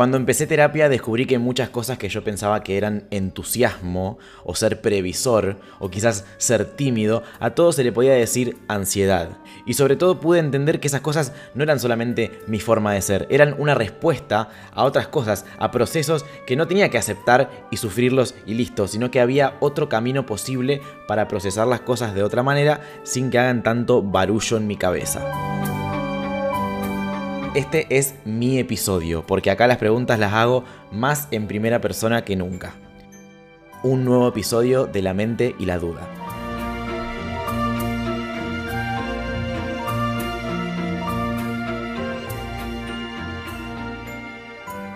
Cuando empecé terapia descubrí que muchas cosas que yo pensaba que eran entusiasmo o ser previsor o quizás ser tímido, a todo se le podía decir ansiedad. Y sobre todo pude entender que esas cosas no eran solamente mi forma de ser, eran una respuesta a otras cosas, a procesos que no tenía que aceptar y sufrirlos y listo, sino que había otro camino posible para procesar las cosas de otra manera sin que hagan tanto barullo en mi cabeza. Este es mi episodio, porque acá las preguntas las hago más en primera persona que nunca. Un nuevo episodio de La mente y la duda.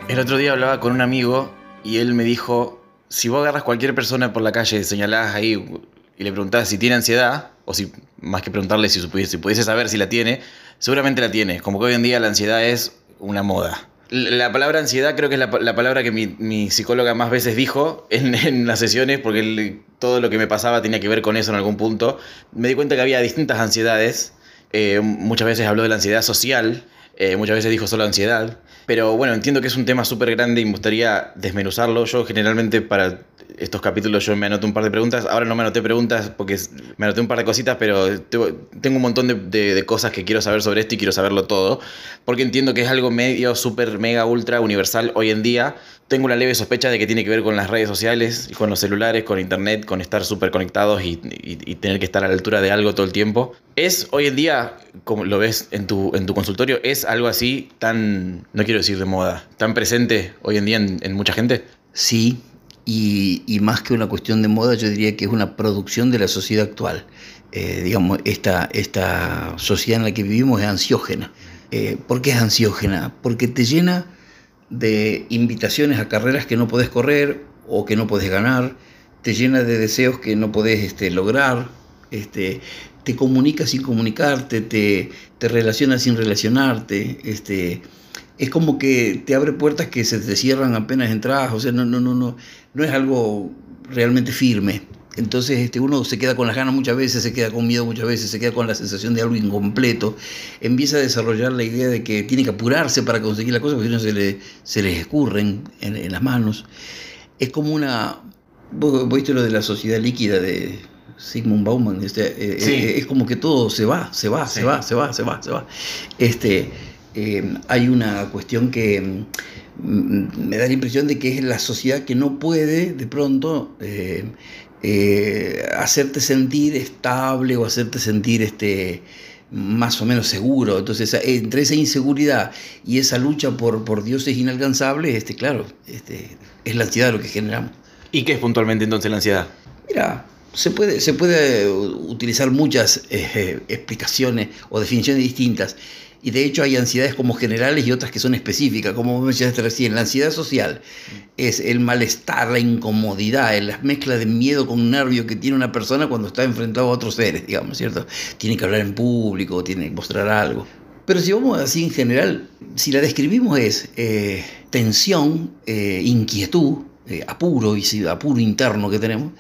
El otro día hablaba con un amigo y él me dijo, si vos agarras cualquier persona por la calle, señalás ahí y le preguntás si tiene ansiedad, o si más que preguntarle si, si pudiese saber si la tiene, seguramente la tiene. Como que hoy en día la ansiedad es una moda. La palabra ansiedad creo que es la, palabra que mi, psicóloga más veces dijo en, las sesiones, porque todo lo que me pasaba tenía que ver con eso en algún punto. Me di cuenta que había distintas ansiedades. Eh, muchas veces habló de la ansiedad social, eh, muchas veces dijo solo ansiedad. Pero bueno, entiendo que es un tema súper grande y me gustaría desmenuzarlo. Yo generalmente para estos capítulos yo me anoto un par de preguntas. Ahora no me anoté preguntas porque me anoté un par de cositas, pero tengo un montón de, cosas que quiero saber sobre esto y quiero saberlo todo. Porque entiendo que es algo medio, súper, mega, ultra universal hoy en día. Tengo una leve sospecha de que tiene que ver con las redes sociales, con los celulares, con internet, con estar súper conectados y, tener que estar a la altura de algo todo el tiempo. ¿Es hoy en día, como lo ves en tu, en tu consultorio, es algo así tan, no quiero decir de moda, tan presente hoy en día en, en mucha gente? Sí, y, más que una cuestión de moda, yo diría que es una producción de la sociedad actual. Eh, digamos, esta, esta sociedad en la que vivimos es ansiógena. Eh, ¿Por qué es ansiógena? Porque te llena de invitaciones a carreras que no podés correr o que no podés ganar, te llena de deseos que no podés este, lograr, este, te comunica sin comunicarte, te, te relaciona sin relacionarte, este, es como que te abre puertas que se te cierran apenas entras, o sea, no, no, no, no, no es algo realmente firme. Entonces este, uno se queda con las ganas muchas veces, se queda con miedo muchas veces, se queda con la sensación de algo incompleto, empieza a desarrollar la idea de que tiene que apurarse para conseguir las cosas porque si no se, le, se les escurren en, las manos. Es como una... Vos, viste lo de la sociedad líquida de Sigmund Bauman, este, eh, eh, es como que todo se va, se va, se va, se va, se va, se va. Este, eh, hay una cuestión que me da la impresión de que es la sociedad que no puede de pronto eh, eh, hacerte sentir estable o hacerte sentir este, más o menos seguro. Entonces, entre esa inseguridad y esa lucha por, por dioses inalcanzables, este, claro, este, es la ansiedad lo que generamos. ¿Y qué es puntualmente entonces la ansiedad? Mira, se puede, se puede utilizar muchas explicaciones o definiciones distintas. Y de hecho hay ansiedades como generales y otras que son específicas, como mencionaste recién. La ansiedad social es el malestar, la incomodidad, la mezcla de miedo con nervio que tiene una persona cuando está enfrentado a otros seres, digamos, ¿cierto? Tiene que hablar en público, tiene que mostrar algo. Pero si vamos así en general, si la describimos es eh, tensión, eh, inquietud, eh, apuro, apuro interno que tenemos,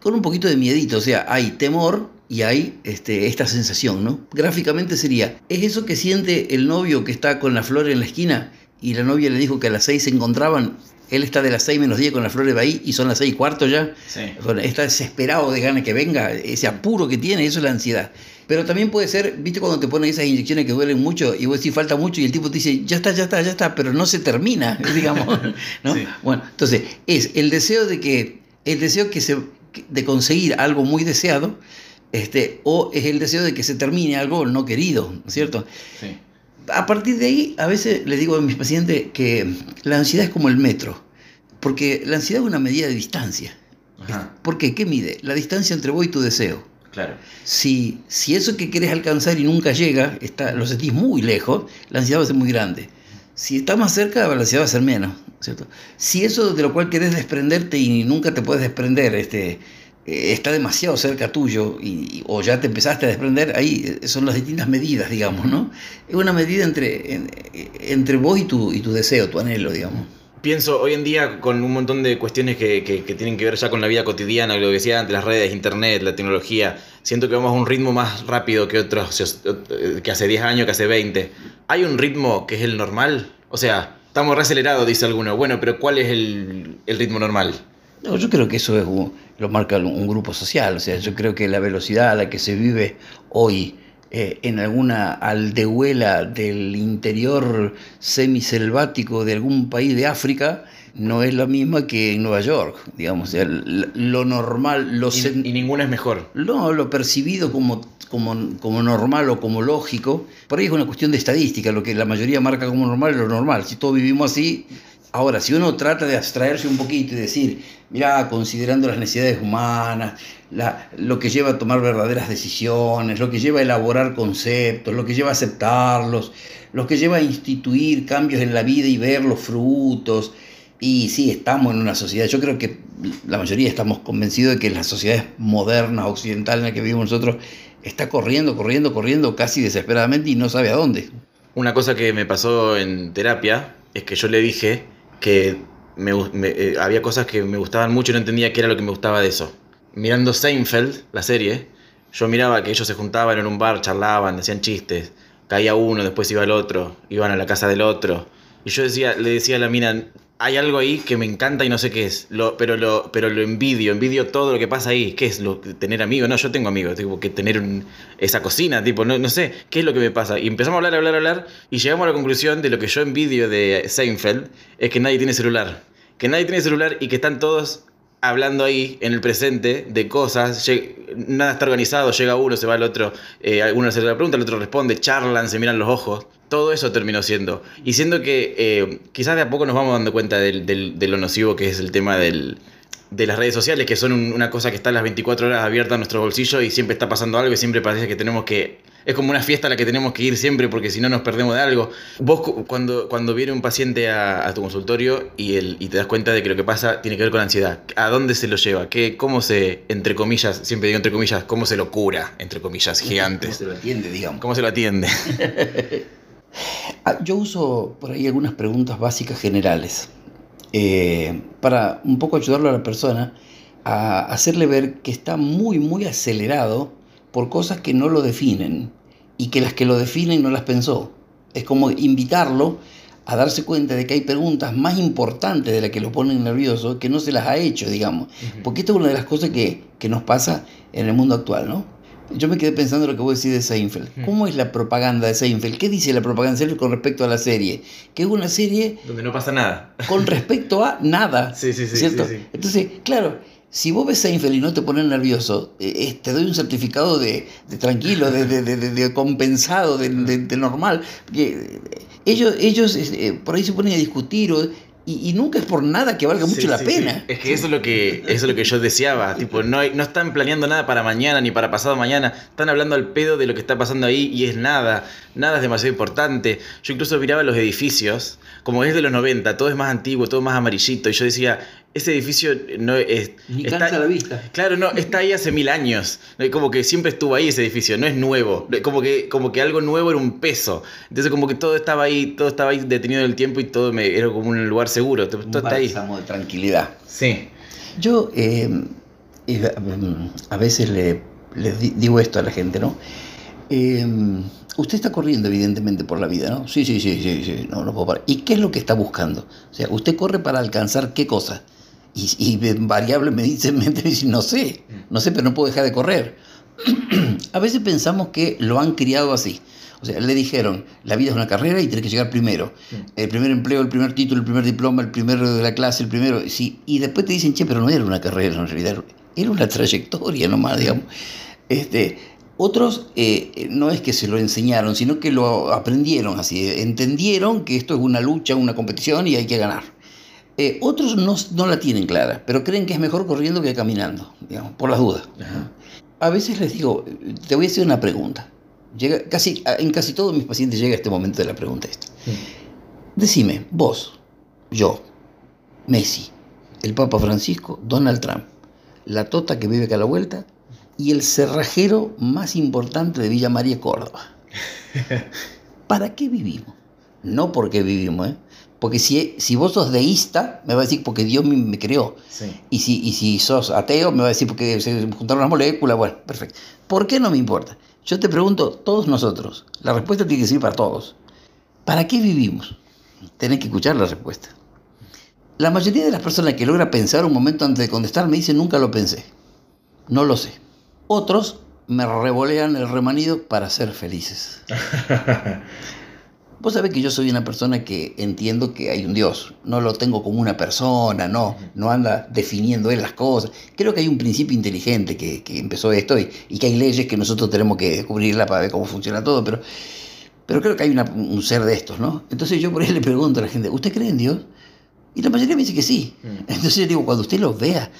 con un poquito de miedito, o sea, hay temor y hay este, esta sensación, ¿no? Gráficamente sería, es eso que siente el novio que está con la flor en la esquina y la novia le dijo que a las seis se encontraban, él está de las seis menos diez con la flor de ahí y son las seis y cuarto ya. está desesperado de ganas que venga, ese apuro que tiene, eso es la ansiedad. Pero también puede ser, viste cuando te ponen esas inyecciones que duelen mucho y vos decís falta mucho y el tipo te dice, ya está, ya está, ya está, pero no se termina, digamos. ¿no? Bueno, entonces es el deseo de que, el deseo que se, de conseguir algo muy deseado, este, o es el deseo de que se termine algo no querido, ¿cierto? Sí. A partir de ahí, a veces le digo a mis pacientes que la ansiedad es como el metro, porque la ansiedad es una medida de distancia. ¿Por qué? ¿Qué mide? La distancia entre vos y tu deseo. Claro. Si, si eso que querés alcanzar y nunca llega, está, lo sentís muy lejos, la ansiedad va a ser muy grande. Si está más cerca, la ansiedad va a ser menos, ¿cierto? Si eso de lo cual querés desprenderte y nunca te puedes desprender, este, está demasiado cerca tuyo y, o ya te empezaste a desprender, ahí eh, son las distintas medidas, digamos, ¿no? Es una medida entre, entre vos y tu, y tu deseo, tu anhelo, digamos. Pienso hoy en día con un montón de cuestiones que, que, tienen que ver ya con la vida cotidiana, lo que decía antes, las redes, internet, la tecnología. Siento que vamos a un ritmo más rápido que otros, que hace 10 años, que hace 20. ¿Hay un ritmo que es el normal? O sea, Estamos reacelerados, dice alguno. Bueno, pero ¿cuál es el, el ritmo normal? No, yo creo que eso es un- lo marca un, grupo social. O sea, yo creo que la velocidad a la que se vive hoy eh, en alguna aldehuela del interior semiselvático de algún país de África no es la misma que en Nueva York. Digamos, O sea, l- lo normal, lo Y, y ninguna es mejor. no, lo percibido como, como, como normal o como lógico, por ahí es una cuestión de estadística, lo que la mayoría marca como normal es lo normal. Si todos vivimos así, ahora, si uno trata de abstraerse un poquito y decir, mira, considerando las necesidades humanas, lo que lleva a tomar verdaderas decisiones, lo que lleva a elaborar conceptos, lo que lleva a aceptarlos, lo que lleva a instituir cambios en la vida y ver los frutos, y sí, estamos en una sociedad, yo creo que la mayoría estamos convencidos de que la sociedad moderna, occidental en la que vivimos nosotros, está corriendo, corriendo, corriendo casi desesperadamente y no sabe a dónde. Una cosa que me pasó en terapia es que yo le dije que me eh, había cosas que me gustaban mucho y no entendía qué era lo que me gustaba de eso. Mirando Seinfeld, la serie, yo miraba que ellos se juntaban en un bar, charlaban, decían chistes, caía uno, después iba el otro, iban a la casa del otro. Y yo decía, le decía a la mina, hay algo ahí que me encanta y no sé qué es, lo, pero, lo, pero lo envidio, envidio todo lo que pasa ahí. ¿Qué es lo, tener amigos? No, yo tengo amigos, tipo, que tener un- esa cocina, tipo, no, no sé, ¿qué es lo que me pasa? Y empezamos a hablar, hablar, hablar, y llegamos a la conclusión de lo que yo envidio de Seinfeld, es que nadie tiene celular. Que nadie tiene celular y que están todos hablando ahí en el presente de cosas, nada está organizado, llega uno, se va el otro, eh, uno se le pregunta, el otro responde, charlan, se miran los ojos, todo eso terminó siendo. Y siendo que eh, quizás de a poco nos vamos dando cuenta del- del- de lo nocivo que es el tema del, de las redes sociales, que son un- una cosa que está las 24 horas abierta en nuestro bolsillo y siempre está pasando algo y siempre parece que tenemos que... Es como una fiesta a la que tenemos que ir siempre porque si no nos perdemos de algo. Vos cu- cuando, cuando viene un paciente a, a tu consultorio y, el, y te das cuenta de que lo que pasa tiene que ver con ansiedad, ¿a dónde se lo lleva? ¿Qué, ¿Cómo se, entre comillas, siempre digo entre comillas, cómo se lo cura, entre comillas, ¿Cómo gigantes? se lo atiende, digamos? ¿Cómo se lo atiende? Yo uso por ahí algunas preguntas básicas generales eh, para un poco ayudarlo a la persona a hacerle ver que está muy, muy acelerado por cosas que no lo definen y que las que lo definen no las pensó. Es como invitarlo a darse cuenta de que hay preguntas más importantes de las que lo ponen nervioso que no se las ha hecho, digamos. Porque esto es una de las cosas que, que nos pasa en el mundo actual, ¿no? Yo me quedé pensando lo que vos decís de Seinfeld. ¿Cómo es la propaganda de Seinfeld? ¿Qué dice la propaganda de Seinfeld con respecto a la serie? Que es una serie Donde no pasa nada. con respecto a nada. Sí, sí, sí, ¿cierto? sí, sí. Entonces, claro, si vos ves Seinfeld y no te pones nervioso, eh, eh, te doy un certificado de, de tranquilo, de, de- de- de- de compensado, de, de- de normal. Porque eh, ellos, ellos eh, por ahí se ponen a discutir o- y, y nunca es por nada que valga mucho Sí, la sí, pena. sí. Es que eso es lo que, eso es lo que yo deseaba. tipo, no, hay- no están planeando nada para mañana ni para pasado mañana. Están hablando al pedo de lo que está pasando ahí y es nada. Nada es demasiado importante. Yo incluso miraba los edificios, como es de los 90, todo es más antiguo, todo más amarillito. Y yo decía, ese edificio no es. Ni está- cansa la vista. Claro, no, está ahí hace mil años. Como que siempre estuvo ahí ese edificio, no es nuevo. Como que, como que algo nuevo era un peso. Entonces como que todo estaba ahí, todo estaba ahí detenido en el tiempo y todo me, era como un lugar seguro. Todo Un está ahí. de tranquilidad. Sí. Yo eh, eh, a veces le, le di- digo esto a la gente, ¿no? Eh, usted está corriendo evidentemente por la vida, ¿no? Sí, sí, sí, sí, sí, no, no puedo parar. ¿Y qué es lo que está buscando? O sea, usted corre para alcanzar qué cosa. Y, y variable me dice, me dice, no sé, no sé, pero no puedo dejar de correr. a veces pensamos que lo han criado así. O sea, le dijeron, la vida es una carrera y tienes que llegar primero. El primer empleo, el primer título, el primer diploma, el primero de la clase, el primero... Sí, y después te dicen, che, pero no era una carrera en realidad, era una trayectoria nomás, digamos. Este, otros eh, no es que se lo enseñaron, sino que lo aprendieron así, entendieron que esto es una lucha, una competición y hay que ganar. Eh, otros no, no la tienen clara, pero creen que es mejor corriendo que caminando, digamos, por las dudas. A veces les digo, te voy a hacer una pregunta. Llega, casi, en casi todos mis pacientes llega este momento de la pregunta esta. Decime, vos, yo, Messi, el Papa Francisco, Donald Trump, la tota que vive acá a la vuelta y el cerrajero más importante de Villa María, Córdoba. ¿Para qué vivimos? No porque vivimos, ¿eh? Porque si, si vos sos deísta, me va a decir porque Dios me, me creó. Sí. Y si, y si sos ateo, me va a decir porque se juntaron las moléculas. Bueno, perfecto. ¿Por qué no me importa? Yo te pregunto, todos nosotros, la respuesta tiene que ser para todos. ¿Para qué vivimos? tenés que escuchar la respuesta. La mayoría de las personas que logra pensar un momento antes de contestar me dicen nunca lo pensé. No lo sé. Otros me revolean el remanido para ser felices. Vos sabés que yo soy una persona que entiendo que hay un Dios. No lo tengo como una persona, no. No anda definiendo él las cosas. Creo que hay un principio inteligente que, que empezó esto y, y, que hay leyes que nosotros tenemos que descubrirla para ver cómo funciona todo, pero, pero creo que hay una, un ser de estos, ¿no? Entonces yo por ahí le pregunto a la gente, ¿usted cree en Dios? Y la mayoría me dice que sí. Entonces yo digo, cuando usted lo vea,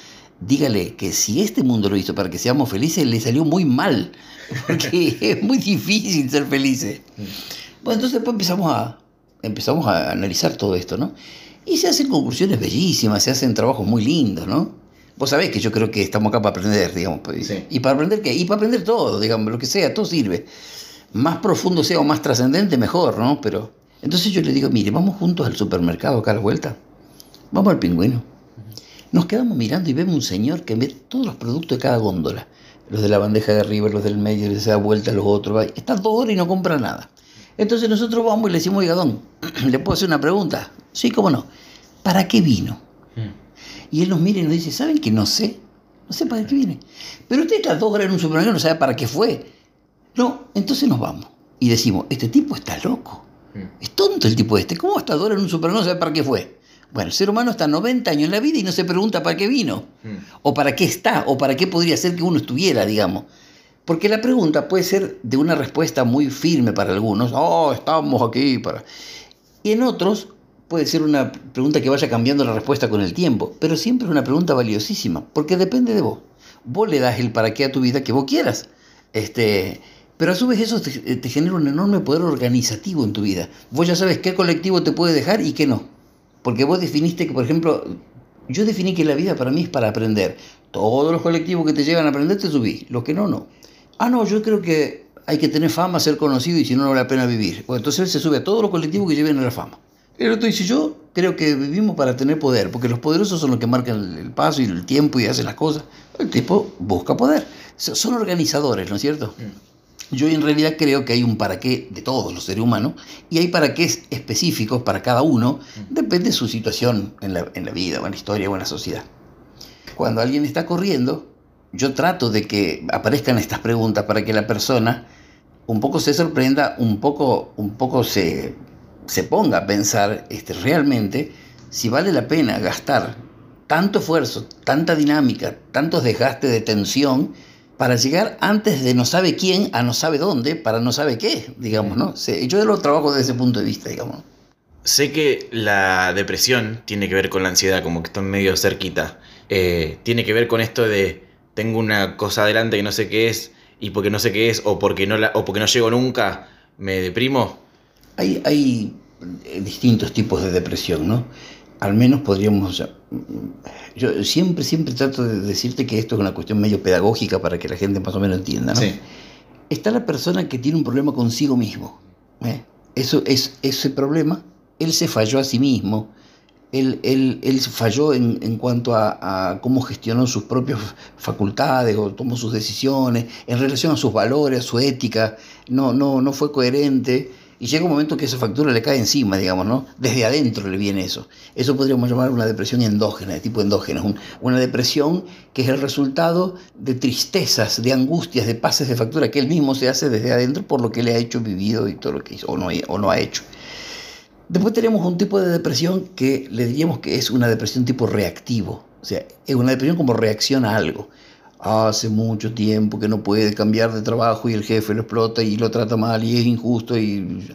dígale que si este mundo lo hizo para que seamos felices, le salió muy mal, porque es muy difícil ser felices. Bueno, entonces después empezamos a, empezamos a analizar todo esto, ¿no? Y se hacen conclusiones bellísimas, se hacen trabajos muy lindos, ¿no? Vos sabés que yo creo que estamos acá para aprender, digamos. Pues, Sí. ¿Y para aprender qué? Y para aprender todo, digamos, lo que sea, todo sirve. Más profundo sea o más trascendente, mejor, ¿no? Pero entonces yo le digo, mire, vamos juntos al supermercado acá a la vuelta. Vamos al pingüino. Nos quedamos mirando y vemos un señor que ve todos los productos de cada góndola. Los de la bandeja de arriba, los del medio, le da vuelta a los otros. Está dos horas y no compra nada. Entonces nosotros vamos y le decimos, oiga, don, ¿le puedo hacer una pregunta? Sí, cómo no. ¿Para qué vino? Y él nos mira y nos dice, ¿saben que no sé? No sé para qué viene. Pero usted está dos horas en un supermercado y no sabe para qué fue. No, entonces nos vamos. Y decimos, este tipo está loco. Es tonto el tipo este. ¿Cómo está dos horas en un supermercado y no sabe para qué fue? Bueno, el ser humano está 90 años en la vida y no se pregunta para qué vino. O para qué está, o para qué podría ser que uno estuviera, digamos. Porque la pregunta puede ser de una respuesta muy firme para algunos. Oh, estamos aquí para... Y en otros puede ser una pregunta que vaya cambiando la respuesta con el tiempo. Pero siempre es una pregunta valiosísima, porque depende de vos. Vos le das el para qué a tu vida que vos quieras. Este, pero a su vez eso te, te genera un enorme poder organizativo en tu vida. Vos ya sabes qué colectivo te puede dejar y qué no. Porque vos definiste que, por ejemplo, yo definí que la vida para mí es para aprender. Todos los colectivos que te llevan a aprender te subí, los que no, no. Ah, no, yo creo que hay que tener fama, ser conocido y si no, no vale la pena vivir. Bueno, entonces él se sube a todos los colectivos que lleven a la fama. El otro dice, yo creo que vivimos para tener poder, porque los poderosos son los que marcan el paso y el tiempo y hacen las cosas. El tipo busca poder. Son organizadores, ¿no es cierto? Yo en realidad creo que hay un para qué de todos los seres humanos y hay para qué específicos para cada uno, depende de su situación en la, en la vida o en la historia o en la sociedad. Cuando alguien está corriendo, yo trato de que aparezcan estas preguntas para que la persona un poco se sorprenda, un poco, un poco se, se ponga a pensar este, realmente si vale la pena gastar tanto esfuerzo, tanta dinámica, tantos desgastes de tensión para llegar antes de no sabe quién a no sabe dónde, para no sabe qué, digamos, ¿no? Yo lo trabajo desde ese punto de vista, digamos. Sé que la depresión tiene que ver con la ansiedad, como que están medio cerquita. Eh, tiene que ver con esto de tengo una cosa adelante que no sé qué es, y porque no sé qué es, o porque no, la, o porque no llego nunca, me deprimo. Hay, hay eh, distintos tipos de depresión, ¿no? Al menos podríamos... Yo siempre, siempre trato de decirte que esto es una cuestión medio pedagógica para que la gente más o menos entienda, ¿no? Sí. Está la persona que tiene un problema consigo mismo. ¿eh? Eso es ese problema. Él se falló a sí mismo. Él, él, él falló en, en cuanto a, cómo gestionó sus propias facultades o tomó sus decisiones en relación a sus valores, a su ética. No, no, no fue coherente. Y llega un momento que esa factura le cae encima, digamos, ¿no? Desde adentro le viene eso. Eso podríamos llamar una depresión endógena, de tipo endógena. Un- una depresión que es el resultado de tristezas, de angustias, de pases de factura que él mismo se hace desde adentro por lo que le ha hecho, vivido y todo lo que hizo, o no, o no ha hecho. Después tenemos un tipo de depresión que le diríamos que es una depresión tipo reactivo. O sea, es una depresión como reacción a algo. Hace mucho tiempo que no puede cambiar de trabajo y el jefe lo explota y lo trata mal y es injusto y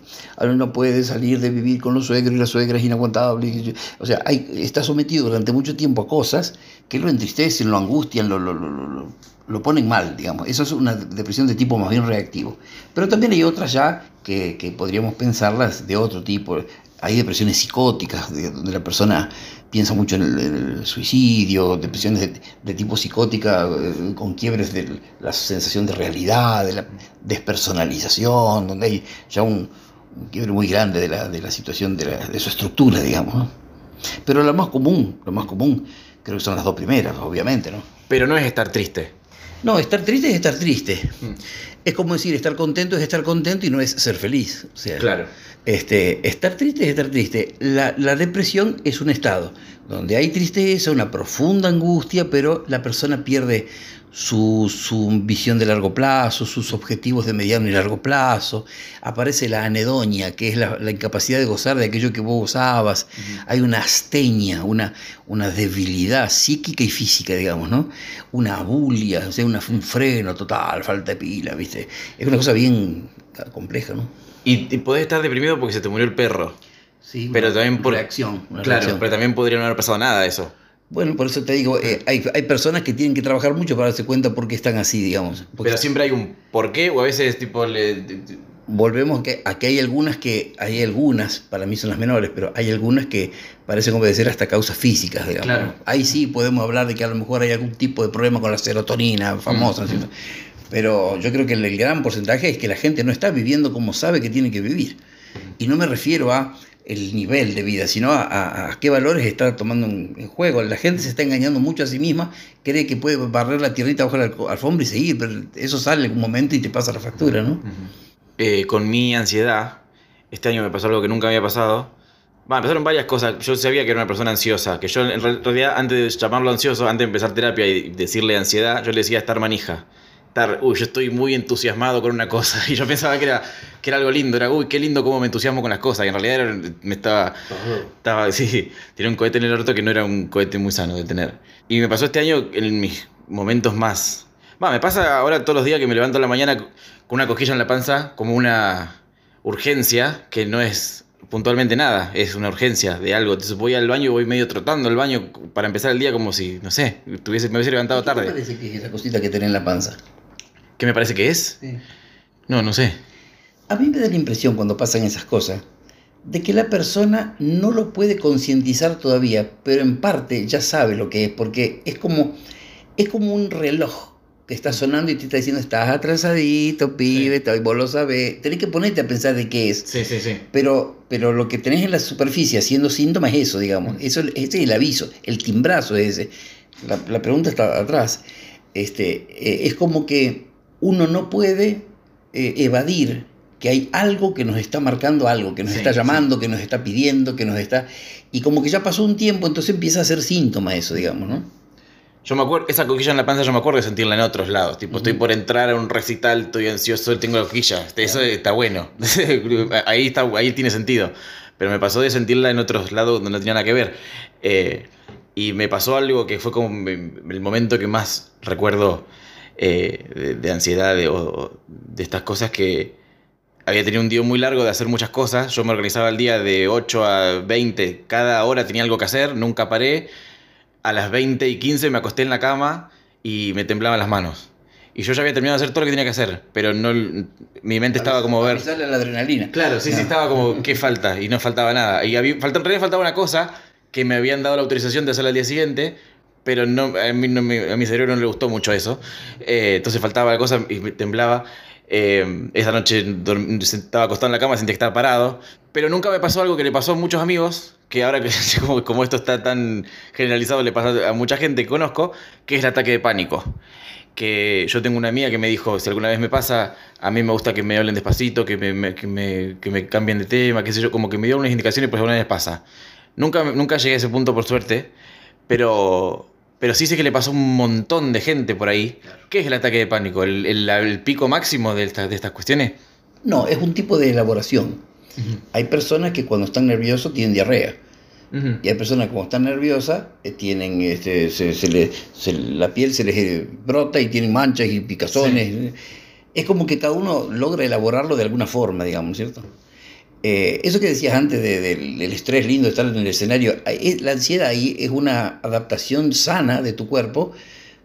no puede salir de vivir con los suegros y la suegra es inaguantable. O sea, hay- está sometido durante mucho tiempo a cosas que lo entristecen, lo angustian, lo, lo, lo- lo ponen mal, digamos. Eso es una depresión de tipo más bien reactivo. Pero también hay otras ya que, que podríamos pensarlas de otro tipo. Hay depresiones psicóticas, de- donde la persona piensa mucho en el, en el suicidio, depresiones de, de tipo psicótica eh, con quiebres de la sensación de realidad, de la despersonalización, donde hay ya un, un quiebre muy grande de la, de la situación de, la- de su estructura, digamos. ¿no? Pero lo más común, lo más común, creo que son las dos primeras, obviamente, ¿no? Pero no es estar triste. No, estar triste es estar triste. Mm. Es como decir, estar contento es estar contento y no es ser feliz. O sea, Claro. este, estar triste es estar triste. La, la depresión es un estado donde hay tristeza, una profunda angustia, pero la persona pierde su, su visión de largo plazo, sus objetivos de mediano y largo plazo. Aparece la anedonia, que es la, la incapacidad de gozar de aquello que vos gozabas. Hay una astenia, una, una debilidad psíquica y física, digamos, ¿no? Una abulia, o sea, una- un freno total, falta de pila, ¿viste? Es una cosa bien compleja, ¿no? Y, y podés estar deprimido porque se te murió el perro. Sí, Pero una también por- reacción. una Claro, reacción. pero también podría no haber pasado nada de eso. Bueno, por eso te digo, eh, hay, hay personas que tienen que trabajar mucho para darse cuenta por qué están así, digamos. Porque Pero siempre hay un porqué o a veces tipo le... volvemos a que, a que hay algunas que, hay algunas, para mí son las menores, pero hay algunas que parecen obedecer hasta causas físicas, digamos. Claro. Ahí sí podemos hablar de que a lo mejor hay algún tipo de problema con la serotonina famosa, ¿no es cierto? Pero yo creo que el gran porcentaje es que la gente no está viviendo como sabe que tiene que vivir. Y no me refiero a el nivel de vida, sino a, a- qué valores está tomando en, juego. La gente se está engañando mucho a sí misma, cree que puede barrer la tierrita bajo la alfombra y seguir, pero eso sale en un momento y te pasa la factura, ¿no? Eh, con mi ansiedad, este año me pasó algo que nunca había pasado. Bueno, pasaron varias cosas. Yo sabía que era una persona ansiosa, que yo en re- realidad antes de llamarlo ansioso, antes de empezar terapia y decirle ansiedad, yo le decía estar manija. Estar, uy, yo estoy muy entusiasmado con una cosa. Y yo pensaba que era, que era algo lindo, era, uy, qué lindo cómo me entusiasmo con las cosas. Y en realidad era- me estaba, estaba, sí, tenía un cohete en el orto que no era un cohete muy sano de tener. Y me pasó este año en mis momentos más... Va, me pasa ahora todos los días que me levanto a la mañana con una cosquilla en la panza, como una urgencia, que no es puntualmente nada, es una urgencia de algo. Entonces voy al baño y voy medio trotando al baño para empezar el día como si, no sé, tuviese, me hubiese levantado ¿Qué tarde. parece que es esa cosita que tenés en la panza? ¿Qué me parece que es? No, no sé. A mí me da la impresión cuando pasan esas cosas de que la persona no lo puede concientizar todavía, pero en parte ya sabe lo que es, porque es como, es como un reloj que está sonando y te está diciendo, estás atrasadito, pibe, y vos lo sabés. Tenés que ponerte a pensar de qué es. Sí, sí, sí. Pero, pero lo que tenés en la superficie haciendo síntomas es eso, digamos. Eso, ese es el aviso, el timbrazo es ese. La, la pregunta está atrás. Este, eh, es como que uno no puede eh, evadir que hay algo que nos está marcando algo, que nos Sí, está llamando, que nos está pidiendo, que nos está... Y como que ya pasó un tiempo, entonces empieza a ser síntoma eso, digamos, ¿no? Yo me acuerdo, esa coquilla en la panza yo me acuerdo de sentirla en otros lados. Tipo, estoy Ujú. por entrar a un recital, estoy ansioso, tengo la coquilla. Eso está bueno. ahí, está, ahí tiene sentido. Pero me pasó de sentirla en otros lados donde no tenía nada que ver. Eh, y me pasó algo que fue como el momento que más recuerdo eh, de, de ansiedad de, o- de estas cosas que había tenido un día muy largo de hacer muchas cosas. Yo me organizaba el día de 8 a 20. Cada hora tenía algo que hacer, nunca paré. A las 20 y 15 me acosté en la cama y me temblaban las manos. Y yo ya había terminado de hacer todo lo que tenía que hacer, pero no, mi mente estaba como ver... Sale la adrenalina. Claro, sí, sí, estaba como, ¿qué falta? Y no faltaba nada. Y había, falta, en realidad faltaba una cosa que me habían dado la autorización de hacerla al día siguiente, pero no, a, mí no me- a mi cerebro no le gustó mucho eso. Eh, entonces faltaba la cosa y me temblaba. Eh, esa noche dorm- estaba acostado en la cama sin que estar parado. Pero nunca me pasó algo que le pasó a muchos amigos, que ahora que como, como esto está tan generalizado le pasa a mucha gente que conozco, que es el ataque de pánico que yo tengo una amiga que me dijo, si alguna vez me pasa, a mí me gusta que me hablen despacito, que me, me- que me, que me cambien de tema, qué sé yo, como que me dio unas indicaciones si alguna vez pasa. Nunca, nunca llegué a ese punto por suerte, pero, pero sí sé que le pasó a un montón de gente por ahí. ¿Qué es el ataque de pánico? ¿El, el- el pico máximo de, estas de estas cuestiones? No, es un tipo de elaboración. Hay personas que cuando están nerviosos tienen diarrea. Y hay personas que cuando están nerviosas eh, tienen, este, se, se la piel se les eh, brota y tienen manchas y picazones. Es como que cada uno logra elaborarlo de alguna forma, digamos, ¿cierto? Eh, eso que decías antes de- del, del estrés lindo de estar en el escenario, es- la ansiedad ahí es una adaptación sana de tu cuerpo,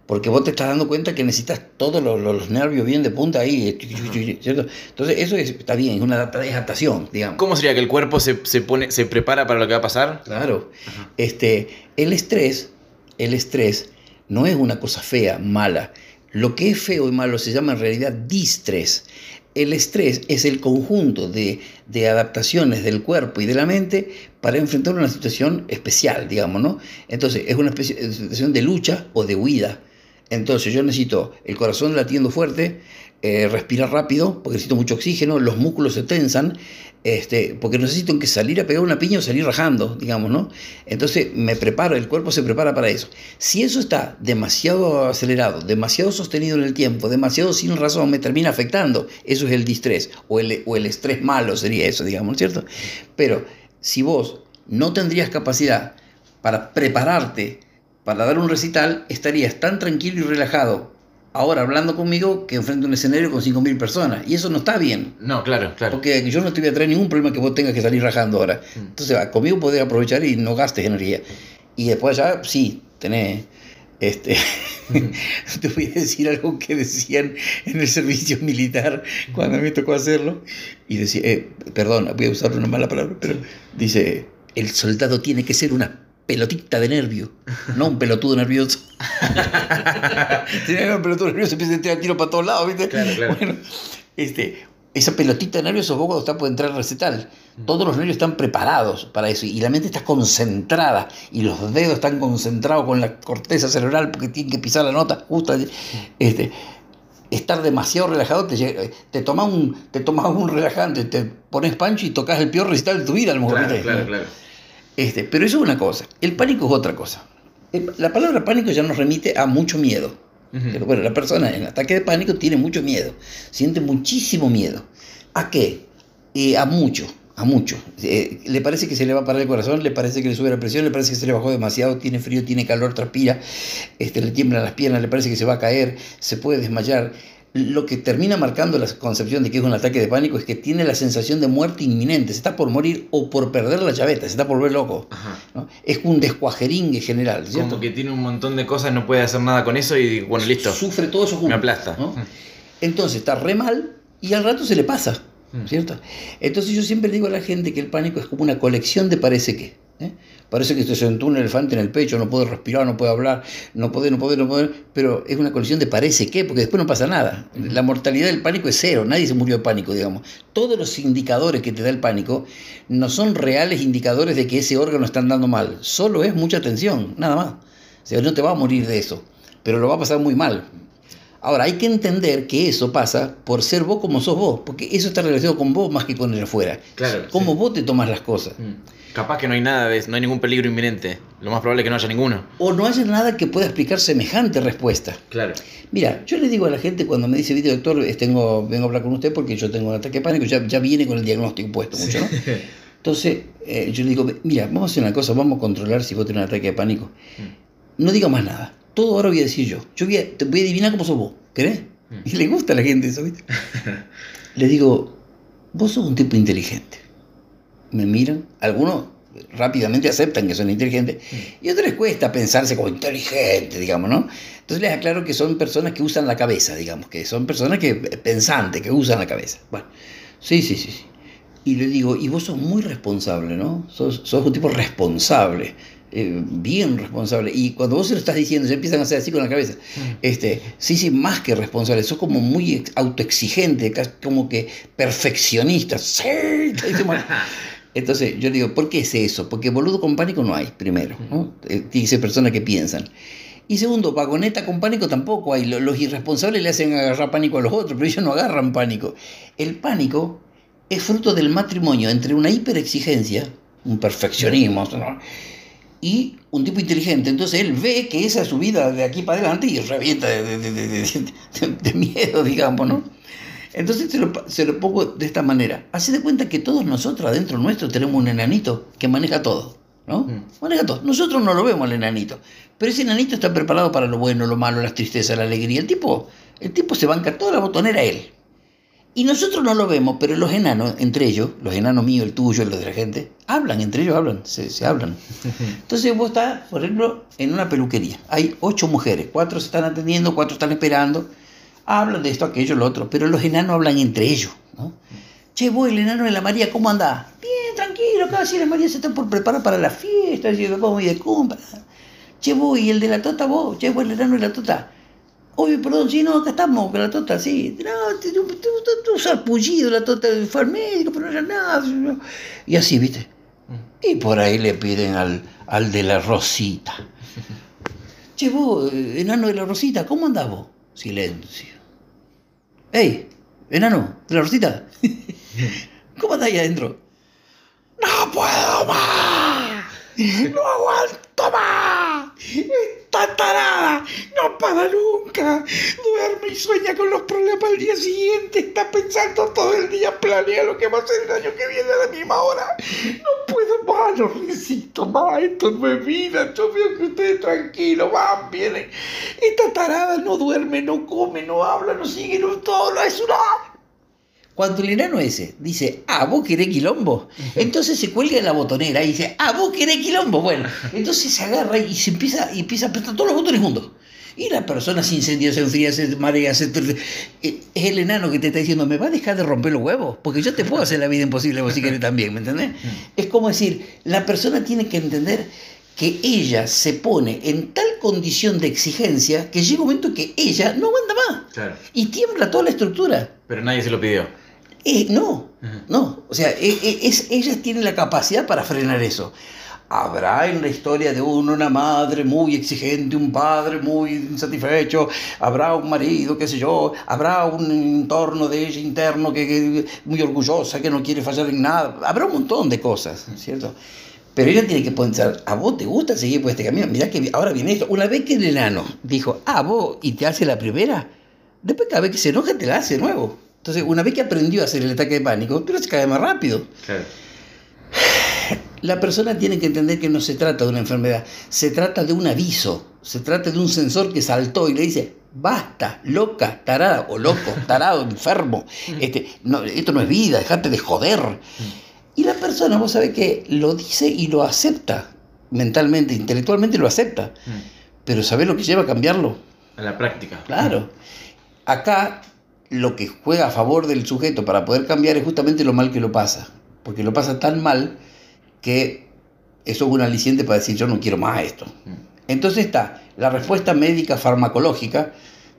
porque vos te estás dando cuenta que necesitas todos los, los- los nervios bien de punta ahí, eh, ¿cierto? Entonces eso es- está bien, es una adaptación, digamos. ¿Cómo sería que el cuerpo se, se pone, se prepara para lo que va a pasar? Claro. Este, el estrés, el estrés no es una cosa fea, mala. Lo que es feo y malo se llama en realidad distrés. El estrés es el conjunto de, de adaptaciones del cuerpo y de la mente para enfrentar una situación especial, digamos, ¿no? Entonces, es una especie situación de lucha o de huida. Entonces, yo necesito el corazón latiendo fuerte, eh, respirar rápido, porque necesito mucho oxígeno, los músculos se tensan, este, porque necesito que salir a pegar una piña o salir rajando, digamos, ¿no? Entonces me preparo, el cuerpo se prepara para eso. Si eso está demasiado acelerado, demasiado sostenido en el tiempo, demasiado sin razón, me termina afectando. Eso es el distrés, o el, o el estrés malo sería eso, digamos, ¿cierto? Pero si vos no tendrías capacidad para prepararte para dar un recital, estarías tan tranquilo y relajado ahora hablando conmigo que enfrente un escenario con 5.000 personas. Y eso no está bien. No, claro, claro. Porque yo no te voy a traer ningún problema que vos tengas que salir rajando ahora. Mm. Entonces, conmigo podés aprovechar y no gastes energía. Y después ya, sí, tenés... Este, te voy a decir algo que decían en el servicio militar cuando me tocó hacerlo. Y decía, eh, perdón, voy a usar una mala palabra, pero dice, el soldado tiene que ser una pelotita de nervio, no un pelotudo nervioso. Tiene un pelotudo nervioso, empieza a tirar tiro para todos lados, ¿viste? Claro, claro. Bueno, este, esa pelotita de nervios cuando está por entrar al recital. Todos los nervios están preparados para eso y la mente está concentrada y los dedos están concentrados con la corteza cerebral porque tienen que pisar la nota justa. Este, estar demasiado relajado te, te tomas un, te tomas un relajante, te pones pancho y tocas el peor recital de tu vida a lo mejor. Claro, claro, claro. Este, pero eso es una cosa. El pánico es otra cosa. El- La palabra pánico ya nos remite a mucho miedo. Pero bueno, la persona en ataque de pánico tiene mucho miedo. Siente muchísimo miedo. ¿A qué? Eh, a mucho. A mucho. Eh, le parece que se le va a parar el corazón, le parece que le sube la presión, le parece que se le bajó demasiado, tiene frío, tiene calor, transpira, este, le tiemblan las piernas, le parece que se va a caer, se puede desmayar. Lo que termina marcando la concepción de que es un ataque de pánico es que tiene la sensación de muerte inminente, se está por morir o por perder la chaveta, se está por volver loco. Es un descuajeringue general, ¿cierto? Como que tiene un montón de cosas, no puede hacer nada con eso y bueno, listo. Sufre todo eso junto. Me aplasta. ¿no? Entonces está re mal y al rato se le pasa, Mm. ¿cierto? Entonces yo siempre digo a la gente que el pánico es como una colección de parece que. ¿Eh? Parece que se sentó un elefante en el pecho, no puede respirar, no puede hablar, no puede, no puede, no puede, pero es una colección de parece que, porque después no pasa nada. La mortalidad del pánico es cero, nadie se murió de pánico, digamos. Todos los indicadores que te da el pánico no son reales indicadores de que ese órgano está andando mal, solo es mucha tensión, nada más. O sea, no te va a morir de eso, pero lo va a pasar muy mal. Ahora, hay que entender que eso pasa por ser vos como sos vos, porque eso está relacionado con vos más que con el afuera. Claro, Cómo sí. vos te tomas las cosas. Mm. Capaz que no hay nada de no hay ningún peligro inminente. Lo más probable es que no haya ninguno. O no haya nada que pueda explicar semejante respuesta. Claro. Mira, yo le digo a la gente cuando me dice, "Viste, doctor, tengo, vengo a hablar con usted porque yo tengo un ataque de pánico, ya, ya viene con el diagnóstico puesto mucho, ¿no? Entonces, eh, yo le digo, mira, vamos a hacer una cosa, vamos a controlar si vos tenés un ataque de pánico. No diga más nada. Todo ahora voy a decir yo. Yo voy a, te voy a adivinar cómo sos vos. ¿Querés? Mm. Y le gusta a la gente eso, ¿viste? le digo, vos sos un tipo inteligente. Me miran, algunos rápidamente aceptan que son inteligentes y a otros les cuesta pensarse como inteligente, digamos, ¿no? Entonces les aclaro que son personas que usan la cabeza, digamos, que son personas que pensantes, que usan la cabeza. Bueno, sí, sí, sí, sí. Y le digo, y vos sos muy responsable, ¿no? Sos, sos un tipo responsable, eh, bien responsable. Y cuando vos se lo estás diciendo, se empiezan a hacer así con la cabeza. Este, sí, sí, más que responsable, sos como muy ex- autoexigente, como que perfeccionista. Sí, dice. Entonces yo le digo, ¿por qué es eso? Porque boludo con pánico no hay, primero. ¿no? Eh, Tiene que ser personas que piensan. Y segundo, vagoneta con pánico tampoco hay. Lo- Los irresponsables le hacen agarrar pánico a los otros, pero ellos no agarran pánico. El pánico es fruto del matrimonio entre una hiperexigencia, un perfeccionismo, ¿no? Y un tipo inteligente. Entonces él ve que esa es su vida de aquí para adelante y revienta de, de- de- de- de- de miedo, digamos, ¿no? Entonces se lo, se lo pongo de esta manera. Hace de cuenta que todos nosotros adentro nuestro tenemos un enanito que maneja todo, ¿no? Mm. Maneja todo. Nosotros no lo vemos al enanito, pero ese enanito está preparado para lo bueno, lo malo, las tristezas, la alegría. El tipo, el tipo se banca toda la botonera él. Y nosotros no lo vemos, pero los enanos, entre ellos, los enanos míos, el tuyo, los de la gente, hablan, entre ellos hablan, se, se hablan. Entonces vos estás, por ejemplo, en una peluquería. Hay ocho mujeres, cuatro se están atendiendo, cuatro están esperando. Hablan de esto, aquello, lo otro, pero los enanos hablan entre ellos. ¿no? Che, vos, el enano de la María, ¿cómo andás? Bien, tranquilo, acá si la María se está por preparar para la fiesta, si vamos ir de compra. Che, vos, y el de la tota, vos, che, vos, el enano de la tota. Oye, perdón, sí, no, acá estamos con la tota, sí. No, tú, tú, tú, sarpullido, la tota fue al médico, pero no era nada. Y así, ¿viste? Y por ahí le piden al, al de la Rosita. Che, vos, eh, enano de la Rosita, ¿cómo andás vos? Silencio. ¡Ey! Enano, de la rosita. ¿Cómo estás ahí adentro? ¡No puedo más! ¡No aguanto más! ¡Está ¡No nunca! Duerme y sueña con los problemas del día siguiente. Está pensando todo el día, planea lo que va a hacer el año que viene a la misma hora. No puedo más, no necesito más. Esto no es vida. Yo veo que ustedes tranquilos van, vienen. Esta tarada no duerme, no come, no habla, no sigue, no todo. Es una cuando el enano ese dice, ah, vos querés quilombo, entonces se cuelga en la botonera y dice, ah, vos querés quilombo. Bueno, entonces se agarra y se empieza, y empieza a apretar todos los botones juntos. Y la persona se incendia, se enfría, se marea, se... Es el enano que te está diciendo, ¿me va a dejar de romper los huevos? Porque yo te puedo hacer la vida imposible vos si querés también, ¿me entendés? Es como decir, la persona tiene que entender que ella se pone en tal condición de exigencia que llega un momento que ella no aguanta más. Claro. Y tiembla toda la estructura. Pero nadie se lo pidió. Eh, no, no. O sea, e- e- es, ellas tienen la capacidad para frenar eso. Habrá en la historia de uno una madre muy exigente, un padre muy insatisfecho, habrá un marido, qué sé yo, habrá un entorno de ella interno que, que muy orgullosa, que no quiere fallar en nada, habrá un montón de cosas, ¿cierto? Pero ella tiene que pensar, ¿a vos te gusta seguir por este camino? Mirá que ahora viene esto. Una vez que el enano dijo, ah, vos, y te hace la primera, después cada vez que se enoja te la hace de nuevo. Entonces, una vez que aprendió a hacer el ataque de pánico, pero se cae más rápido. Claro. La persona tiene que entender que no se trata de una enfermedad, se trata de un aviso, se trata de un sensor que saltó y le dice, basta, loca, tarada, o loco, tarado, enfermo, este, no, esto no es vida, dejate de joder. Y la persona, vos sabés que lo dice y lo acepta, mentalmente, intelectualmente lo acepta, pero ¿sabés lo que lleva a cambiarlo? A la práctica. Claro. Acá lo que juega a favor del sujeto para poder cambiar es justamente lo mal que lo pasa. Porque lo pasa tan mal que eso es un aliciente para decir yo no quiero más esto. Entonces está la respuesta médica farmacológica,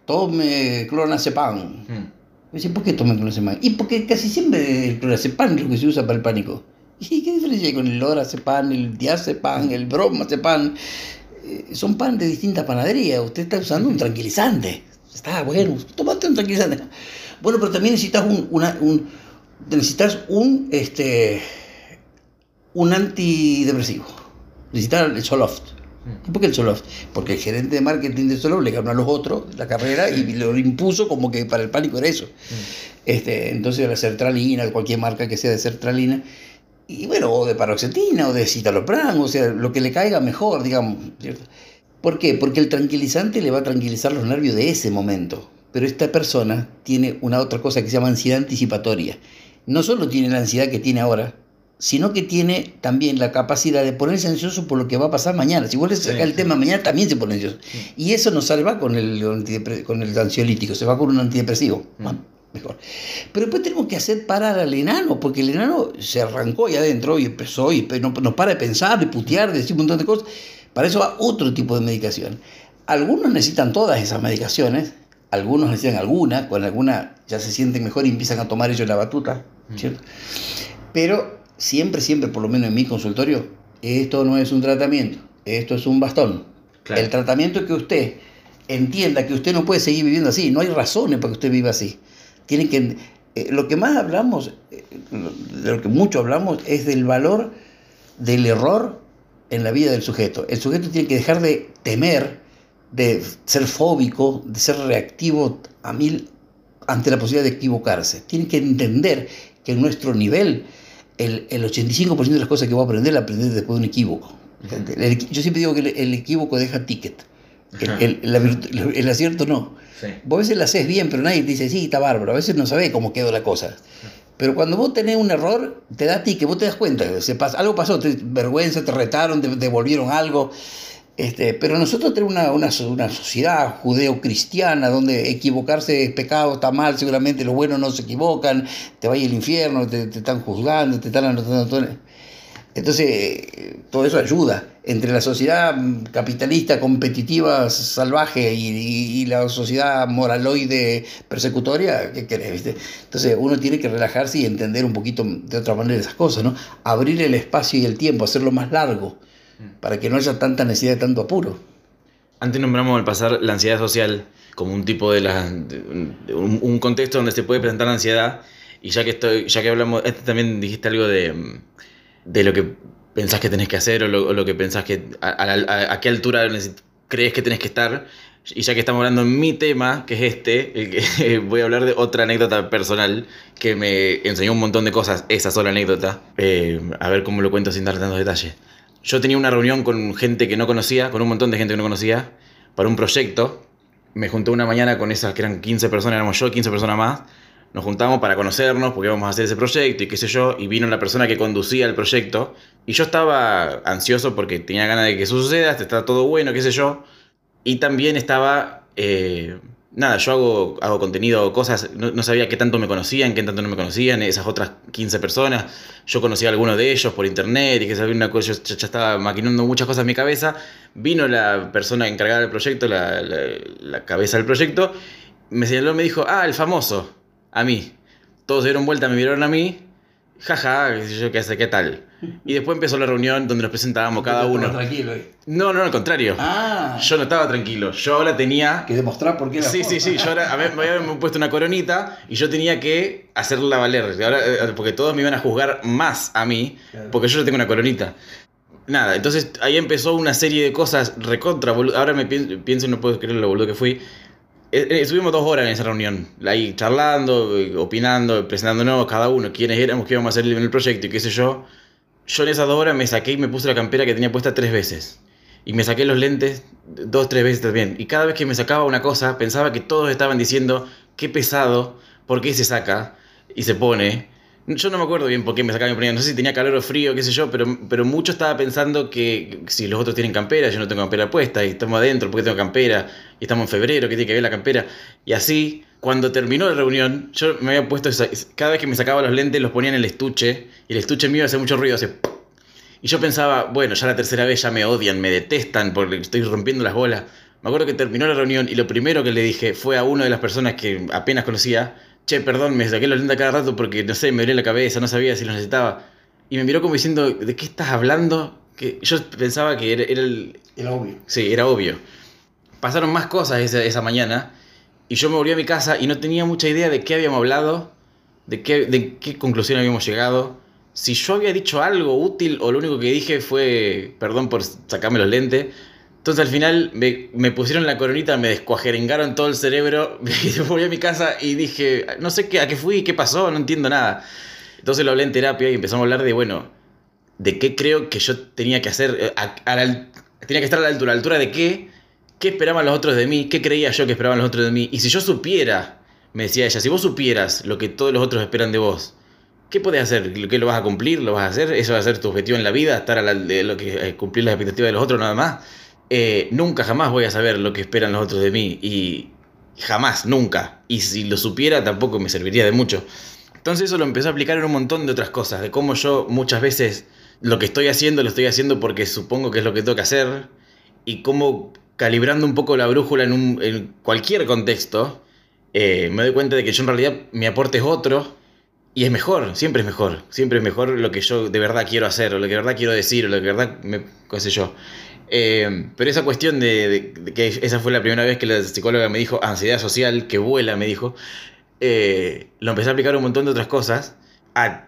tome clonazepam. Mm. Dice, ¿por qué tome clonazepam? Y porque casi siempre el clonazepam es lo que se usa para el pánico. ¿Y qué diferencia hay con el lorazepam, el diazepam, el bromazepam? Eh, son pan de distintas panaderías. Usted está usando un tranquilizante. Está bueno, tomate un tranquilizante. Bueno, pero también necesitas un, una- un- necesitas un, este, un antidepresivo. Necesitas el Zoloft. ¿Y por qué el Zoloft? Porque el gerente de marketing de Zoloft le ganó a los otros la carrera y lo impuso como que para el pánico era eso. Este, entonces la sertralina, cualquier marca que sea de sertralina, y bueno, o de paroxetina, o de citalopram, o sea, lo que le caiga mejor, digamos. ¿cierto? ¿Por qué? Porque el tranquilizante le va a tranquilizar los nervios de ese momento. Pero esta persona tiene una otra cosa que se llama ansiedad anticipatoria. No solo tiene la ansiedad que tiene ahora, sino que tiene también la capacidad de ponerse ansioso por lo que va a pasar mañana. Si le sacás Sí, el sí. tema mañana, también se pone ansioso. Y eso no se va con el, con el ansiolítico, se va con un antidepresivo. Mm. Ah, Mejor. Pero después tenemos que hacer parar al enano, porque el enano se arrancó ahí adentro y empezó y no, no para de pensar, de putear, de decir un montón de cosas. Para eso va otro tipo de medicación. Algunos necesitan todas esas medicaciones, algunos necesitan alguna, con alguna ya se sienten mejor y empiezan a tomar ellos la batuta, ¿cierto? Pero siempre, siempre, por lo menos en mi consultorio, esto no es un tratamiento, esto es un bastón. Claro. El tratamiento es que usted entienda que usted no puede seguir viviendo así, no hay razones para que usted viva así. Tiene que, eh, lo que más hablamos, eh, de lo que mucho hablamos, es del valor del error en la vida del sujeto. El sujeto tiene que dejar de temer, de ser fóbico, de ser reactivo a mil ante la posibilidad de equivocarse. Tiene que entender que en nuestro nivel el, el 85% de las cosas que va a aprender, la aprender después de un equívoco. El yo siempre digo que el, el equívoco deja ticket. El, el acierto no. Sí. Vos a veces la haces bien, pero nadie te dice, sí, está bárbaro. A veces no sabés cómo quedó la cosa. Pero cuando vos tenés un error, te da ticket, vos te das cuenta. Se pasa, algo pasó, te vergüenza, te retaron, te devolvieron algo. Este, pero nosotros tenemos una, una, una sociedad judeo-cristiana donde equivocarse es pecado, está mal, seguramente los buenos no se equivocan, te vaya al infierno, te, te están juzgando, te están anotando todo. Entonces, todo eso ayuda. Entre la sociedad capitalista, competitiva, salvaje y, y- y la sociedad moraloide, persecutoria, ¿qué querés? Viste? Entonces, uno tiene que relajarse y entender un poquito de otra manera esas cosas, ¿no? Abrir el espacio y el tiempo, hacerlo más largo, para que no haya tanta necesidad de tanto apuro. Antes nombramos al pasar la ansiedad social. como un tipo de, la, de un, un contexto donde se puede presentar la ansiedad. Y ya que estoy, ya que hablamos, este también dijiste algo de, de lo que pensás que tenés que hacer o lo, o lo que pensás que a, a, a- a qué altura crees que tenés que estar. Y ya que estamos hablando en mi tema, que es este, voy a hablar de otra anécdota personal que me enseñó un montón de cosas, esa sola anécdota. Eh, a ver cómo lo cuento sin dar tantos detalles. Yo tenía una reunión con gente que no conocía, con un montón de gente que no conocía, para un proyecto. Me junté una mañana con esas que eran 15 personas, éramos yo, 15 personas más. Nos juntamos para conocernos porque íbamos a hacer ese proyecto y qué sé yo. Y vino la persona que conducía el proyecto. Y yo estaba ansioso porque tenía ganas de que eso suceda, está todo bueno, qué sé yo. Y también estaba. eh, nada, yo hago, hago contenido, cosas. No, no sabía qué tanto me conocían, qué tanto no me conocían, esas otras 15 personas. Yo conocía a algunos de ellos por internet y que sabía una cosa. Yo ya, estaba maquinando muchas cosas en mi cabeza. Vino la persona encargada del proyecto, la, la- cabeza del proyecto. Me señaló, me dijo, ah, el famoso. A mí. Todos se dieron vuelta, me miraron a mí. Jaja, qué sé yo, qué qué tal. Y después empezó la reunión donde nos presentábamos cada uno. Tranquilo. ahí. No, no, al contrario. Ah, Yo no estaba tranquilo. Yo ahora tenía. que demostrar por qué era Sí, sí, sí. Yo ahora a me habían puesto una coronita y yo tenía que hacerla valer. Ahora, eh, porque todos me iban a juzgar más a mí, Claro. porque yo ya tengo una coronita. Nada, entonces ahí empezó una serie de cosas recontra. Ahora me pienso, no puedo creer lo boludo que fui. Eh, eh, Estuvimos dos horas en esa reunión, ahí charlando, eh, opinando, presentándonos cada uno, quiénes éramos, qué íbamos a hacer en el proyecto y qué sé yo. Yo en esas dos me saqué y me puse la campera que tenía puesta tres veces. Y me saqué los lentes dos, tres veces también. Y cada vez que me sacaba una cosa, pensaba que todos estaban diciendo, qué pesado, ¿por qué se saca? Y se pone. Yo no me acuerdo bien por qué me sacaba me ponía. No sé si tenía calor o frío, qué sé yo, pero, pero mucho estaba pensando que si los otros tienen campera, yo no tengo campera puesta, y estamos adentro, ¿por qué tengo campera? Y estamos en febrero, ¿qué tiene que ver la campera? Y así, cuando terminó la reunión, yo me había puesto, cada vez que me sacaba los lentes, los ponía en el estuche, y el estuche mío hacía mucho ruido, hace... Y yo pensaba, bueno, ya la tercera vez ya me odian, me detestan porque estoy rompiendo las bolas. Me acuerdo que terminó la reunión y lo primero que le dije fue a una de las personas que apenas conocía, che, perdón, me saqué los lentes a cada rato porque, no sé, me dolía la cabeza, no sabía si los necesitaba. Y me miró como diciendo, ¿de qué estás hablando? Que yo pensaba que era, era el... Era obvio. Sí, era obvio. Pasaron más cosas esa, esa mañana y yo me volví a mi casa y no tenía mucha idea de qué habíamos hablado, de qué, de qué conclusión habíamos llegado. Si yo había dicho algo útil o lo único que dije fue perdón por sacarme los lentes. Entonces al final me, me pusieron la coronita, me descuajerengaron todo el cerebro, y volví a mi casa y dije, no sé qué, a qué fui, qué pasó, no entiendo nada. Entonces lo hablé en terapia y empezamos a hablar de, bueno, de qué creo que yo tenía que hacer, eh, a- a la- tenía que estar a la altura, ¿a la altura de qué, qué esperaban los otros de mí, qué creía yo que esperaban los otros de mí. Y si yo supiera, me decía ella, si vos supieras lo que todos los otros esperan de vos, ¿qué podés hacer? ¿Qué lo vas a cumplir? ¿Lo vas a hacer? ¿Eso va a ser tu objetivo en la vida? ¿Estar a lo que, eh, cumplir las expectativas de los otros nada más? Eh, nunca jamás voy a saber lo que esperan los otros de mí. Y jamás, nunca. Y si lo supiera tampoco me serviría de mucho. Entonces eso lo empecé a aplicar en un montón de otras cosas, de cómo yo muchas veces lo que estoy haciendo lo estoy haciendo porque supongo que es lo que tengo que hacer y cómo calibrando un poco la brújula en, un- en cualquier contexto, eh, me doy cuenta de que yo en realidad mi aporte es otro y es mejor, siempre es mejor, siempre es mejor lo que yo de verdad quiero hacer o lo que de verdad quiero decir o lo que de verdad me, qué sé yo. Eh, pero esa cuestión de, de- de que esa fue la primera vez que la psicóloga me dijo ansiedad social, que vuela, me dijo, eh, lo empecé a aplicar un montón de otras cosas, a,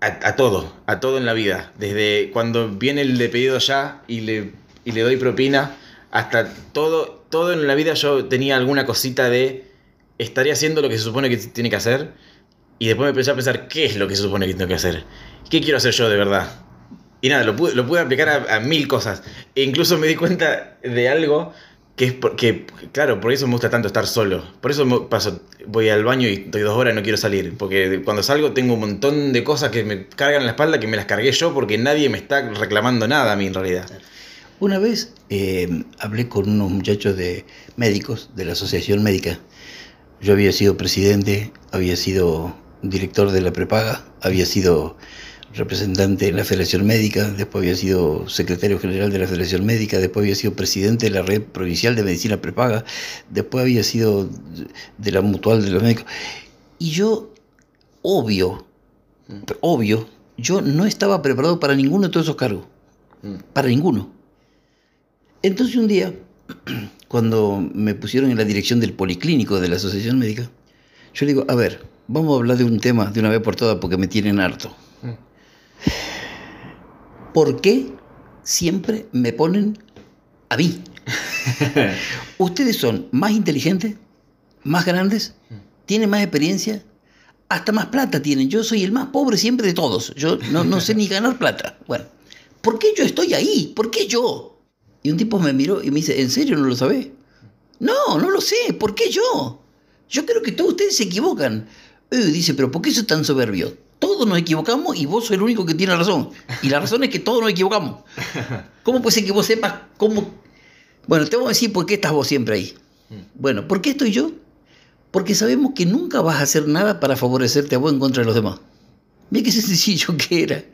a, a todo, a todo en la vida. Desde cuando viene el de pedido ya y le, y le doy propina, hasta todo, todo en la vida yo tenía alguna cosita de estaría haciendo lo que se supone que tiene que hacer. Y después me empecé a pensar qué es lo que se supone que tengo que hacer. ¿Qué quiero hacer yo de verdad? Y nada, lo pude, lo pude aplicar a, mil cosas. E incluso me di cuenta de algo que es porque, claro, por eso me gusta tanto estar solo. Por eso paso, voy al baño y estoy dos horas y no quiero salir. Porque cuando salgo tengo un montón de cosas que me cargan en la espalda que me las cargué yo porque nadie me está reclamando nada a mí en realidad. Una vez eh, hablé con unos muchachos de médicos de la Asociación Médica. Yo había sido presidente, había sido director de la prepaga, había sido representante en la Federación Médica, después había sido secretario general de la Federación Médica, después había sido presidente de la Red Provincial de Medicina Prepaga, después había sido de la Mutual de los Médicos. Y yo, obvio, obvio, yo no estaba preparado para ninguno de todos esos cargos, Mm. para ninguno. Entonces un día cuando me pusieron en la dirección del policlínico de la Asociación Médica, yo le digo, a ver, vamos a hablar de un tema de una vez por todas porque me tienen harto. ¿Por qué siempre me ponen a mí? Ustedes son más inteligentes, más grandes, tienen más experiencia, hasta más plata tienen. Yo soy el más pobre siempre de todos. Yo no, no sé ni ganar plata. Bueno, ¿por qué yo estoy ahí? ¿Por qué yo? Y un tipo me miró y me dice, ¿en serio no lo sabés? No, no lo sé. ¿Por qué yo? Yo creo que todos ustedes se equivocan. Eh, dice, pero ¿por qué sos tan soberbio? Todos nos equivocamos y vos sos el único que tiene razón. Y la razón es que todos nos equivocamos. ¿Cómo puede ser que vos sepas cómo... Bueno, te voy a decir por qué estás vos siempre ahí. Bueno, ¿por qué estoy yo? Porque sabemos que nunca vas a hacer nada para favorecerte a vos en contra de los demás. Mira qué sencillo que era.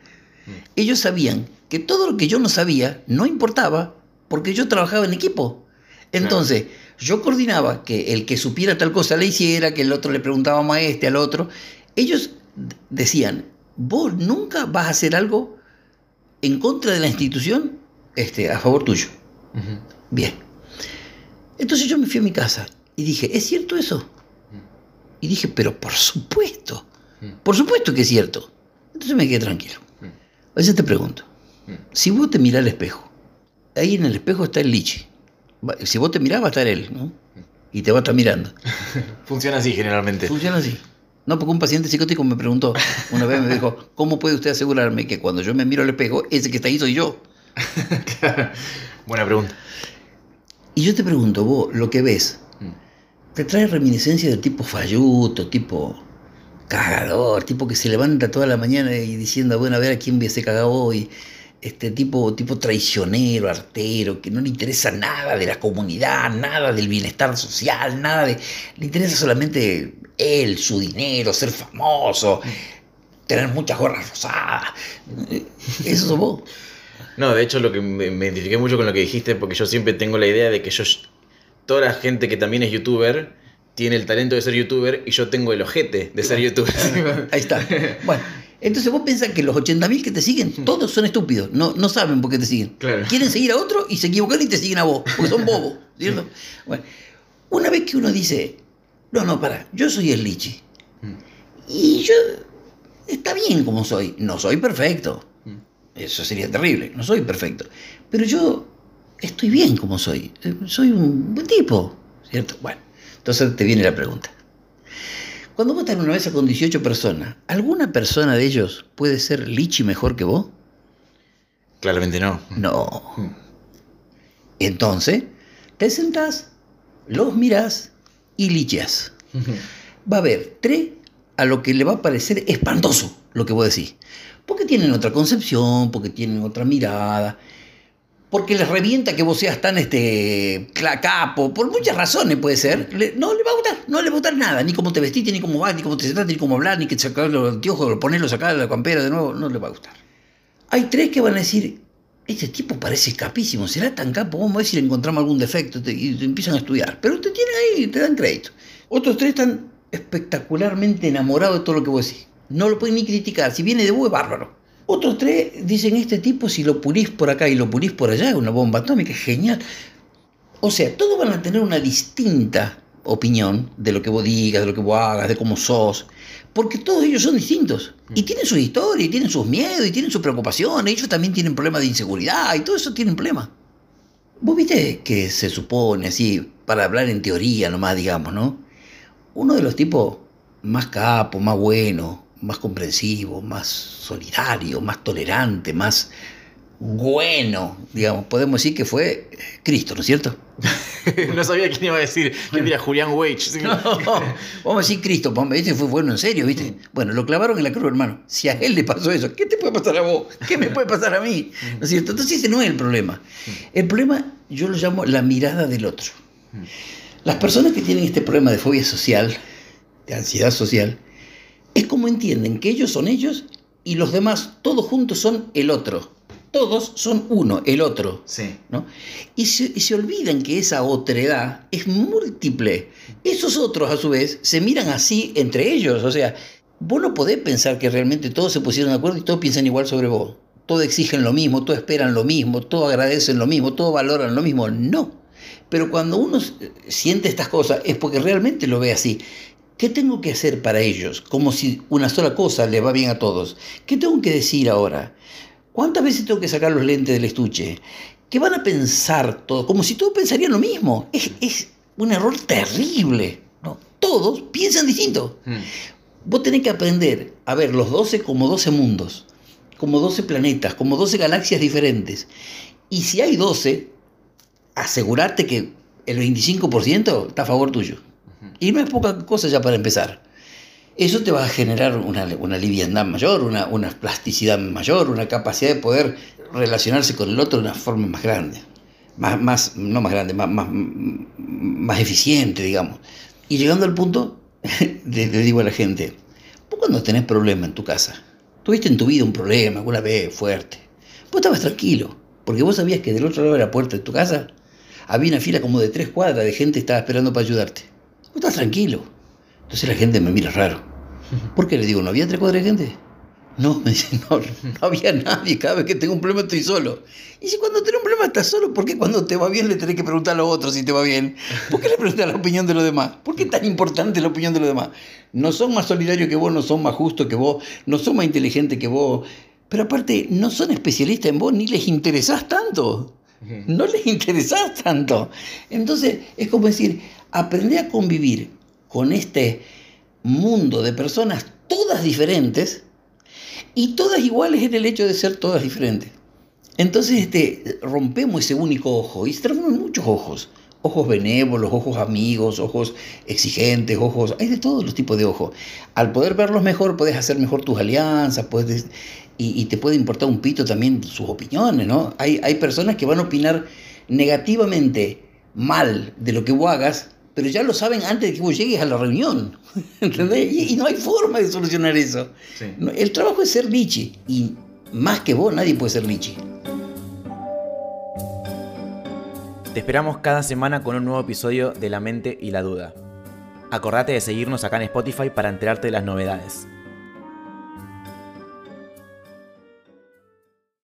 Ellos sabían que todo lo que yo no sabía no importaba porque yo trabajaba en equipo. Entonces, yo coordinaba que el que supiera tal cosa le hiciera, que el otro le preguntaba a este, al otro. Ellos decían, vos nunca vas a hacer algo en contra de la institución este, a favor tuyo. Bien. Entonces yo me fui a mi casa y dije, ¿es cierto eso? Y dije, pero por supuesto, por supuesto que es cierto. Entonces me quedé tranquilo. A veces te pregunto, si vos te mirás al espejo, ahí en el espejo está el lichi. Si vos te mirás va a estar él, ¿no? Y te va a estar mirando. Funciona así generalmente. Funciona así. No, porque un paciente psicótico me preguntó, una vez me dijo, ¿cómo puede usted asegurarme que cuando yo me miro al espejo, ese que está ahí soy yo? Buena pregunta. Y yo te pregunto, vos, lo que ves, mm. ¿te trae reminiscencia del tipo falluto, tipo cagador, tipo que se levanta toda la mañana y diciendo, bueno, a ver a quién ser cagado hoy? Este tipo, tipo traicionero, artero, que no le interesa nada de la comunidad, nada del bienestar social, nada de. Le interesa solamente él, su dinero, ser famoso, tener muchas gorras rosadas. Eso sos vos. No, de hecho lo que me, identifiqué mucho con lo que dijiste, porque yo siempre tengo la idea de que yo, toda la gente que también es youtuber, tiene el talento de ser youtuber y yo tengo el ojete de ser youtuber. Ahí está. Bueno, entonces vos pensás que los 80.000 que te siguen, todos son estúpidos, no, no saben por qué te siguen. Quieren seguir a otro y se equivocan y te siguen a vos, porque son bobos, ¿cierto? Bueno, una vez que uno dice, no, no, para, yo soy el lichi. Mm. Y yo, está bien como soy, no soy perfecto. Mm. Eso sería terrible, no soy perfecto. Pero yo estoy bien como soy, soy un buen tipo, ¿cierto? Bueno, entonces te viene la pregunta. Cuando vos estás en una mesa con 18 personas, ¿alguna persona de ellos puede ser lichi mejor que vos? Claramente no. No. Entonces, te sentás, los mirás y lichas. Va a haber tres a lo que le va a parecer espantoso lo que vos decís. Porque tienen otra concepción, porque tienen otra mirada, porque les revienta que vos seas tan este capo, por muchas razones puede ser, no le va a gustar, no le va a gustar nada, ni cómo te vestiste, ni cómo vas, ni cómo te sentaste, ni cómo hablar, ni que sacar los anteojos, ponerlos acá de la campera de nuevo, no le va a gustar. Hay tres que van a decir, este tipo parece capísimo, será tan capo, vamos a ver si le encontramos algún defecto, y te empiezan a estudiar, pero te tienen ahí, te dan crédito. Otros tres están espectacularmente enamorados de todo lo que vos decís. No lo pueden ni criticar, si viene de vos es bárbaro. Otros tres dicen, este tipo si lo pulís por acá y lo pulís por allá, es una bomba atómica, es genial. O sea, todos van a tener una distinta opinión de lo que vos digas, de lo que vos hagas, de cómo sos, porque todos ellos son distintos y tienen su historia, y tienen sus miedos, y tienen sus preocupaciones, ellos también tienen problemas de inseguridad y todo eso tienen problemas. Vos viste que se supone así, para hablar en teoría nomás, digamos, ¿no? Uno de los tipos más capos, más buenos, más comprensivo, más solidario, más tolerante, más bueno, digamos, podemos decir que fue Cristo, ¿no es cierto? no sabía quién iba a decir, quién diría Julián Wage. No, vamos a decir Cristo, este fue bueno en serio, ¿viste? Bueno, lo clavaron en la cruz, hermano. Si a él le pasó eso, ¿qué te puede pasar a vos? ¿Qué me puede pasar a mí? ¿No es cierto? Entonces ese no es el problema. El problema yo lo llamo la mirada del otro. Las personas que tienen este problema de fobia social, de ansiedad social, es como entienden que ellos son ellos y los demás, todos juntos, son el otro. Todos son uno, el otro. Sí. ¿no? Y, se, se olvidan que esa otredad es múltiple. Esos otros, a su vez, se miran así entre ellos. O sea, vos no podés pensar que realmente todos se pusieron de acuerdo y todos piensan igual sobre vos. Todos exigen lo mismo, todos esperan lo mismo, todos agradecen lo mismo, todos valoran lo mismo. No. Pero cuando uno siente estas cosas es porque realmente lo ve así. ¿Qué tengo que hacer para ellos? Como si una sola cosa le va bien a todos. ¿Qué tengo que decir ahora? ¿Cuántas veces tengo que sacar los lentes del estuche? ¿Qué van a pensar todos? Como si todos pensarían lo mismo. Es, un error terrible. ¿no? Todos piensan distinto. Hmm. Vos tenés que aprender a ver los 12 como 12 mundos, como 12 planetas, como 12 galaxias diferentes. Y si hay 12, asegurarte que el 25% está a favor tuyo. Y no es poca cosa ya para empezar. Eso te va a generar una, una liviandad mayor, una, una, plasticidad mayor, una capacidad de poder relacionarse con el otro de una forma más grande. Más, más no más grande, más, más, más eficiente, digamos. Y llegando al punto, le, digo a la gente, vos cuando tenés problema en tu casa, tuviste en tu vida un problema alguna vez fuerte, vos estabas tranquilo, porque vos sabías que del otro lado de la puerta de tu casa había una fila como de tres cuadras de gente que estaba esperando para ayudarte estás tranquilo. Entonces la gente me mira raro. ¿Por qué le digo, no había tres cuadras de gente? No, me dice, no, no había nadie. Cada vez que tengo un problema estoy solo. Y si cuando tenés un problema estás solo, ¿por qué cuando te va bien le tenés que preguntar a los otros si te va bien? ¿Por qué le preguntas la opinión de los demás? ¿Por qué es tan importante la opinión de los demás? No son más solidarios que vos, no son más justos que vos, no son más inteligentes que vos. Pero aparte, no son especialistas en vos ni les interesás tanto. No les interesás tanto. Entonces, es como decir, aprender a convivir con este mundo de personas todas diferentes y todas iguales en el hecho de ser todas diferentes. Entonces este, rompemos ese único ojo y se transforman muchos ojos. Ojos benévolos, ojos amigos, ojos exigentes, ojos... Hay de todos los tipos de ojos. Al poder verlos mejor, puedes hacer mejor tus alianzas, puedes, y, te puede importar un pito también sus opiniones, ¿no? Hay, hay personas que van a opinar negativamente mal de lo que vos hagas pero ya lo saben antes de que vos llegues a la reunión. ¿Entendés? Y, no hay forma de solucionar eso. El trabajo es ser Lichi. Y más que vos, nadie puede ser Lichi. Te esperamos cada semana con un nuevo episodio de La Mente y la Duda. Acordate de seguirnos acá en Spotify para enterarte de las novedades.